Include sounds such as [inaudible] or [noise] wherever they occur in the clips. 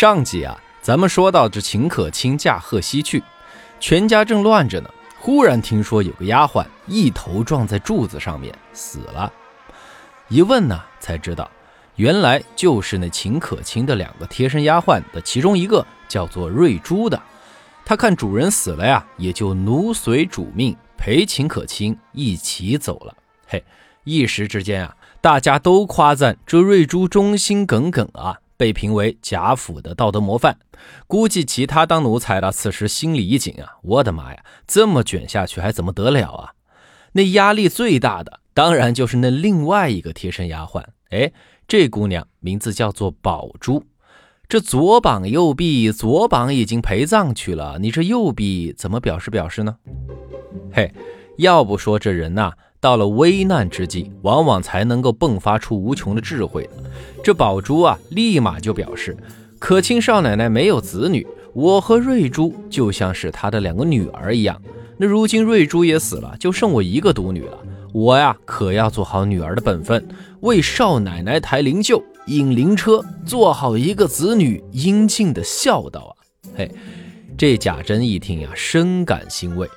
上集啊，咱们说到这秦可卿驾鹤西去，全家正乱着呢，忽然听说有个丫鬟一头撞在柱子上面死了。一问呢，才知道原来就是那秦可卿的两个贴身丫鬟的其中一个叫做瑞珠的。她看主人死了呀，也就奴随主命陪秦可卿一起走了。嘿，一时之间啊，大家都夸赞这瑞珠忠心耿耿啊。被评为贾府的道德模范，估计其他当奴才的此时心里一紧啊！我的妈呀，这么卷下去还怎么得了啊？那压力最大的当然就是那另外一个贴身丫鬟。哎，这姑娘名字叫做宝珠，这左膀右臂，左膀已经陪葬去了，你这右臂怎么表示表示呢？嘿，要不说这人呐。到了危难之际，往往才能够迸发出无穷的智慧。这宝珠啊，立马就表示：可卿少奶奶没有子女，我和瑞珠就像是她的两个女儿一样。那如今瑞珠也死了，就剩我一个独女了。我呀，可要做好女儿的本分，为少奶奶抬灵柩、引灵车，做好一个子女应尽的孝道啊！嘿，这贾珍一听呀，深感欣慰。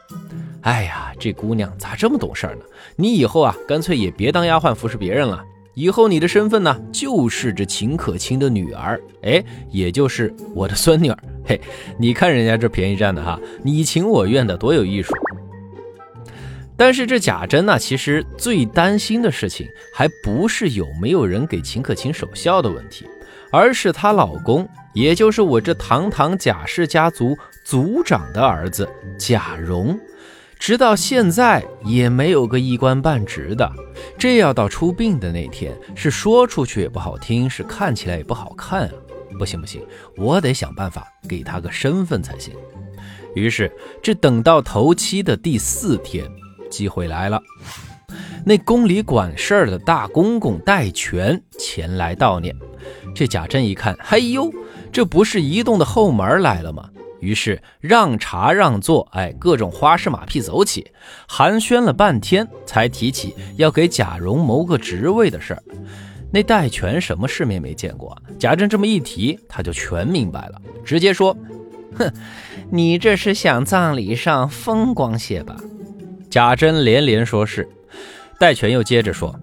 哎呀，这姑娘咋这么懂事呢？你以后啊，干脆也别当丫鬟服侍别人了。以后你的身份呢，就是这秦可卿的女儿，哎，也就是我的孙女儿。嘿，你看人家这便宜占的哈，你情我愿的多有艺术。但是这贾珍呢，其实最担心的事情，还不是有没有人给秦可卿守孝的问题，而是她老公，也就是我这堂堂贾氏家族族长的儿子贾蓉。直到现在也没有个一官半职的，这要到出殡的那天，是说出去也不好听，是看起来也不好看啊！不行不行，我得想办法给他个身份才行。于是，这等到头七的第四天，机会来了。那宫里管事儿的大公公戴荃前来悼念。这贾珍一看，嘿呦，这不是移动的后门来了吗？于是让茶让座，哎，各种花式马屁走起，寒暄了半天，才提起要给贾蓉谋个职位的事儿。那戴荃什么世面没见过？贾珍这么一提，他就全明白了，直接说：“哼，你这是想葬礼上风光些吧？”贾珍连连说是。戴荃又接着说：“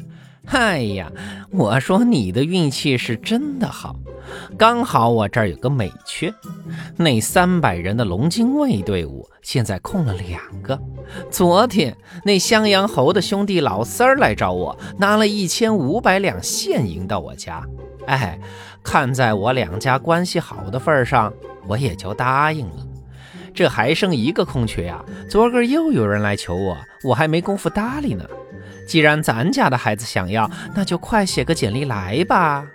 哎呀，我说你的运气是真的好。”刚好我这儿有个美缺，那三百人的龙精卫队伍现在空了两个。昨天那襄阳侯的兄弟老三儿来找我，拿了一千五百两现银到我家。哎，看在我两家关系好的份上，我也就答应了。这还剩一个空缺呀，昨个又有人来求我，我还没工夫搭理呢。既然咱家的孩子想要，那就快写个简历来吧。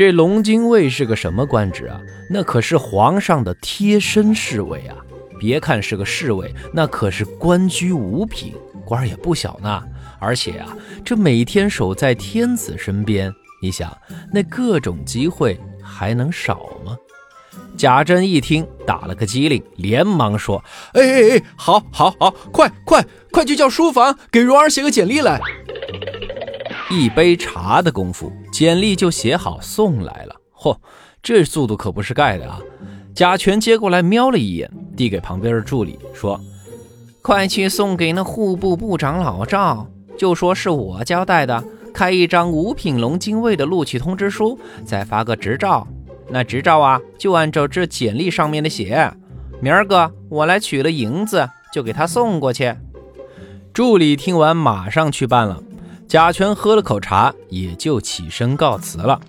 这龙精卫是个什么官职啊？那可是皇上的贴身侍卫啊！别看是个侍卫，那可是官居五品，官也不小呢。而且啊，这每天守在天子身边，你想那各种机会还能少吗？贾珍一听，打了个机灵，连忙说：“哎哎哎，好，好，好，快快快去叫书房给蓉儿写个简历来。”一杯茶的功夫，简历就写好送来了。嚯，这速度可不是盖的啊！贾全接过来瞄了一眼，递给旁边的助理说：“快去送给那户部部长老赵，就说是我交代的，开一张五品龙精卫的录取通知书，再发个执照。那执照啊，就按照这简历上面的写。明儿个我来取了银子，就给他送过去。”助理听完，马上去办了。贾全喝了口茶，也就起身告辞了。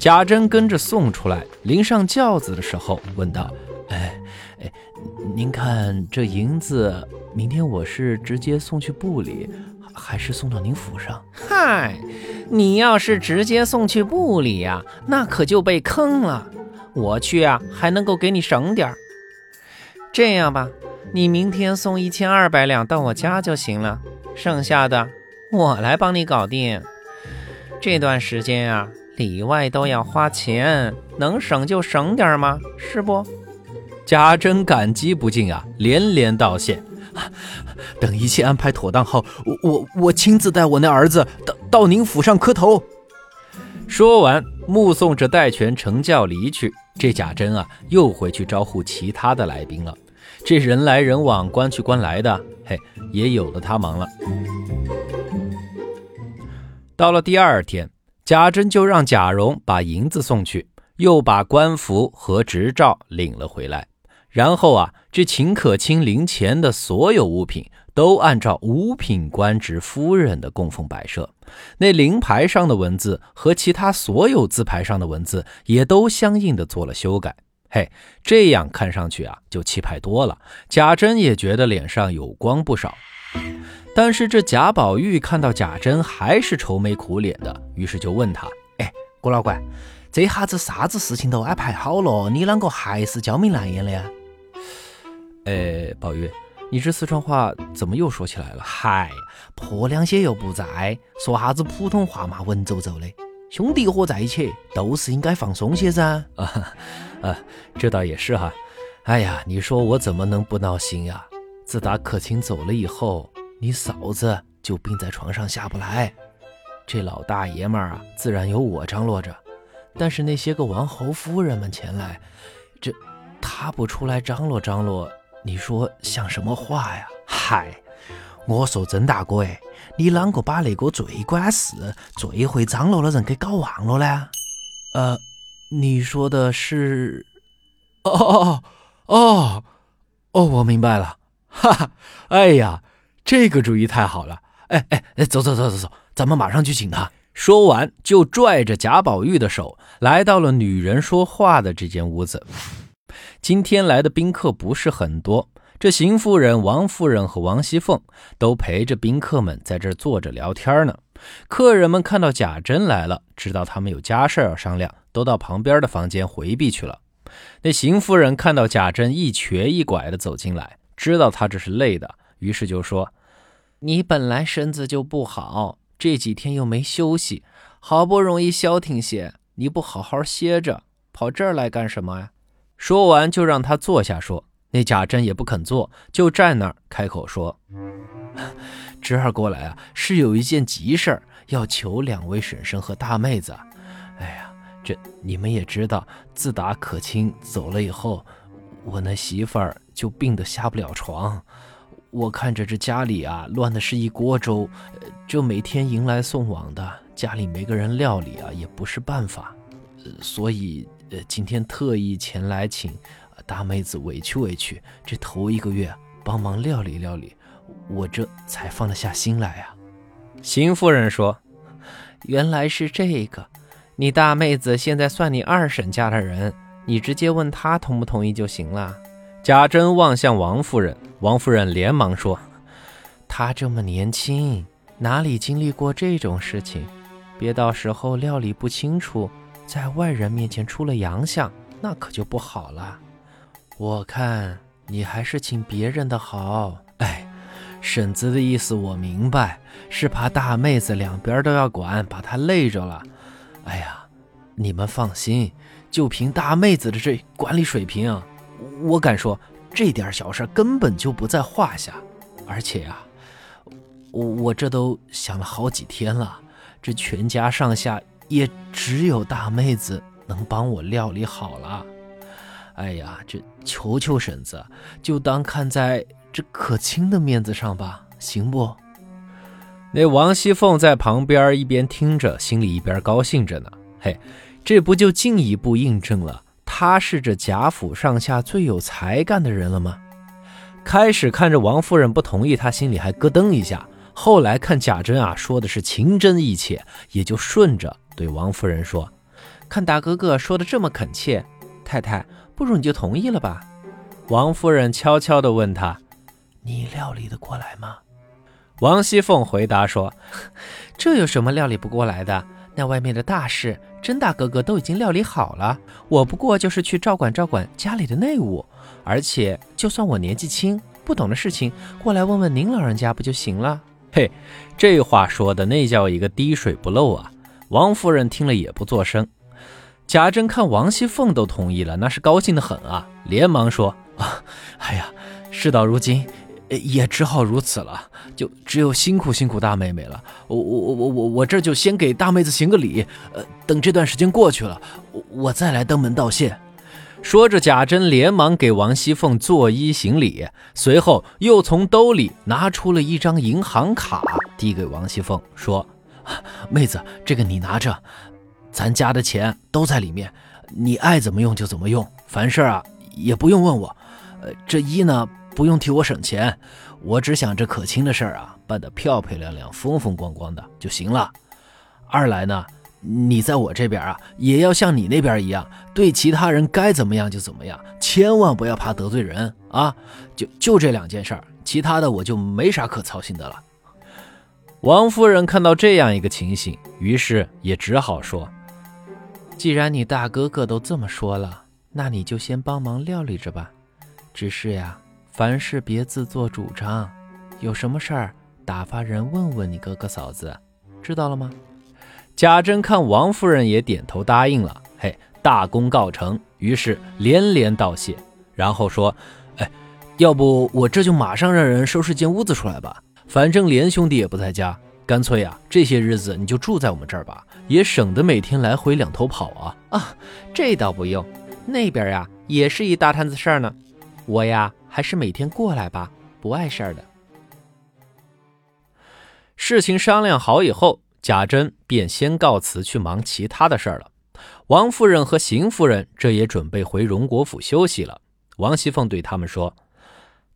贾珍跟着送出来，临上轿子的时候问道：“哎哎，您看这银子，明天我是直接送去部里，还是送到您府上？”“嗨，你要是直接送去部里呀，那可就被坑了。我去啊，还能够给你省点儿。这样吧，你明天送一千二百两到我家就行了，剩下的……”我来帮你搞定。这段时间啊，里外都要花钱，能省就省点吗？是不？贾珍感激不尽啊，连连道谢。等一切安排妥当后，我我我亲自带我那儿子到到您府上磕头。说完，目送着戴权乘轿离去，这贾珍啊，又回去招呼其他的来宾了。这人来人往，官去官来的，嘿，也有了他忙了。到了第二天，贾珍就让贾蓉把银子送去，又把官服和执照领了回来。然后啊，这秦可卿灵前的所有物品都按照五品官职夫人的供奉摆设，那灵牌上的文字和其他所有字牌上的文字也都相应的做了修改。嘿，这样看上去啊，就气派多了。贾珍也觉得脸上有光不少。但是这贾宝玉看到贾珍还是愁眉苦脸的，于是就问他：“哎，郭老倌，这下子啥子事情都安排好了，你啷个还是焦眉难眼的呀？”哎，宝玉，你这四川话怎么又说起来了？嗨，婆娘些又不在，说啥子普通话嘛，文绉绉的。兄弟伙在一起，都是应该放松些噻。[laughs] 啊。啊，这倒也是哈。哎呀，你说我怎么能不闹心呀？自打可卿走了以后，你嫂子就病在床上下不来。这老大爷们儿啊，自然由我张罗着。但是那些个王侯夫人们前来，这他不出来张罗张罗，你说像什么话呀？嗨，我说曾大哥哎，你啷个把那个最管事、最会张罗的人给搞忘了呢？呃。你说的是，哦哦哦哦，我明白了，哈哈，哎呀，这个主意太好了，哎哎哎，走走走走走，咱们马上去请他。说完，就拽着贾宝玉的手，来到了女人说话的这间屋子。今天来的宾客不是很多，这邢夫人、王夫人和王熙凤都陪着宾客们在这坐着聊天呢。客人们看到贾珍来了，知道他们有家事要商量。都到旁边的房间回避去了。那邢夫人看到贾珍一瘸一拐的走进来，知道他这是累的，于是就说：“你本来身子就不好，这几天又没休息，好不容易消停些，你不好好歇着，跑这儿来干什么呀？”说完就让他坐下说。那贾珍也不肯坐，就站那儿开口说：“侄儿过来啊，是有一件急事儿要求两位婶婶和大妹子。哎呀。”这你们也知道，自打可卿走了以后，我那媳妇儿就病得下不了床。我看着这家里啊，乱的是一锅粥，这每天迎来送往的，家里没个人料理啊，也不是办法。呃所以，呃，今天特意前来请大妹子委屈委屈，这头一个月帮忙料理料理，我这才放得下心来啊。邢夫人说：“原来是这个。”你大妹子现在算你二婶家的人，你直接问她同不同意就行了。贾珍望向王夫人，王夫人连忙说：“她这么年轻，哪里经历过这种事情？别到时候料理不清楚，在外人面前出了洋相，那可就不好了。我看你还是请别人的好。哎，婶子的意思我明白，是怕大妹子两边都要管，把她累着了。”哎呀，你们放心，就凭大妹子的这管理水平，我敢说这点小事根本就不在话下。而且呀，我我这都想了好几天了，这全家上下也只有大妹子能帮我料理好了。哎呀，这求求婶子，就当看在这可亲的面子上吧，行不？那王熙凤在旁边一边听着，心里一边高兴着呢。嘿，这不就进一步印证了他是这贾府上下最有才干的人了吗？开始看着王夫人不同意，他心里还咯噔一下。后来看贾珍啊说的是情真意切，也就顺着对王夫人说：“看大哥哥说的这么恳切，太太不如你就同意了吧。”王夫人悄悄地问他：“你料理得过来吗？”王熙凤回答说：“ [laughs] 这有什么料理不过来的？那外面的大事，甄大哥哥都已经料理好了，我不过就是去照管照管家里的内务。而且，就算我年纪轻，不懂的事情，过来问问您老人家不就行了？” [laughs] 嘿，这话说的那叫一个滴水不漏啊！王夫人听了也不作声。贾珍看王熙凤都同意了，那是高兴的很啊，连忙说：“啊，哎呀，事到如今。”也只好如此了，就只有辛苦辛苦大妹妹了。我我我我我这就先给大妹子行个礼，呃，等这段时间过去了，我我再来登门道谢。说着，贾珍连忙给王熙凤作揖行礼，随后又从兜里拿出了一张银行卡，递给王熙凤，说：“妹子，这个你拿着，咱家的钱都在里面，你爱怎么用就怎么用，凡事啊也不用问我。呃，这一呢。”不用替我省钱，我只想这可亲的事儿啊办得漂漂亮亮、风风光光的就行了。二来呢，你在我这边啊，也要像你那边一样，对其他人该怎么样就怎么样，千万不要怕得罪人啊。就就这两件事儿，其他的我就没啥可操心的了。王夫人看到这样一个情形，于是也只好说：“既然你大哥哥都这么说了，那你就先帮忙料理着吧。只是呀。”凡事别自作主张，有什么事儿打发人问问你哥哥嫂子，知道了吗？贾珍看王夫人也点头答应了，嘿，大功告成，于是连连道谢，然后说：“哎，要不我这就马上让人收拾间屋子出来吧。反正连兄弟也不在家，干脆呀，这些日子你就住在我们这儿吧，也省得每天来回两头跑啊。啊，这倒不用，那边呀也是一大摊子事儿呢，我呀。”还是每天过来吧，不碍事儿的。事情商量好以后，贾珍便先告辞去忙其他的事儿了。王夫人和邢夫人这也准备回荣国府休息了。王熙凤对他们说：“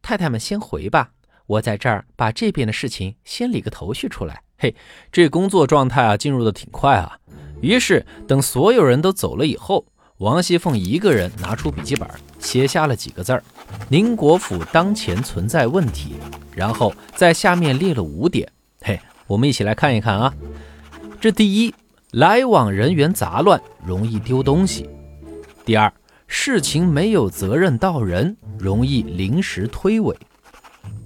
太太们先回吧，我在这儿把这边的事情先理个头绪出来。”嘿，这工作状态啊，进入的挺快啊。于是等所有人都走了以后。王熙凤一个人拿出笔记本，写下了几个字儿：“宁国府当前存在问题。”然后在下面列了五点。嘿，我们一起来看一看啊。这第一，来往人员杂乱，容易丢东西；第二，事情没有责任到人，容易临时推诿；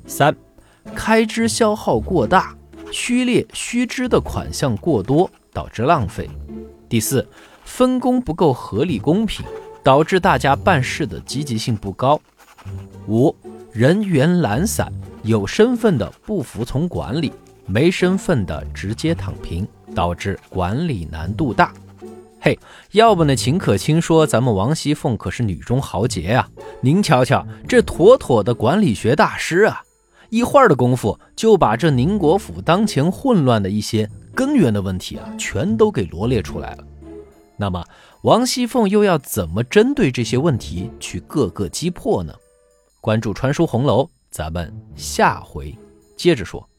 三，开支消耗过大，虚列虚支的款项过多，导致浪费；第四。分工不够合理公平，导致大家办事的积极性不高。五人员懒散，有身份的不服从管理，没身份的直接躺平，导致管理难度大。嘿，要不呢？秦可卿说咱们王熙凤可是女中豪杰呀，您瞧瞧，这妥妥的管理学大师啊！一会儿的功夫就把这宁国府当前混乱的一些根源的问题啊，全都给罗列出来了。那么，王熙凤又要怎么针对这些问题去各个击破呢？关注“传书红楼”，咱们下回接着说。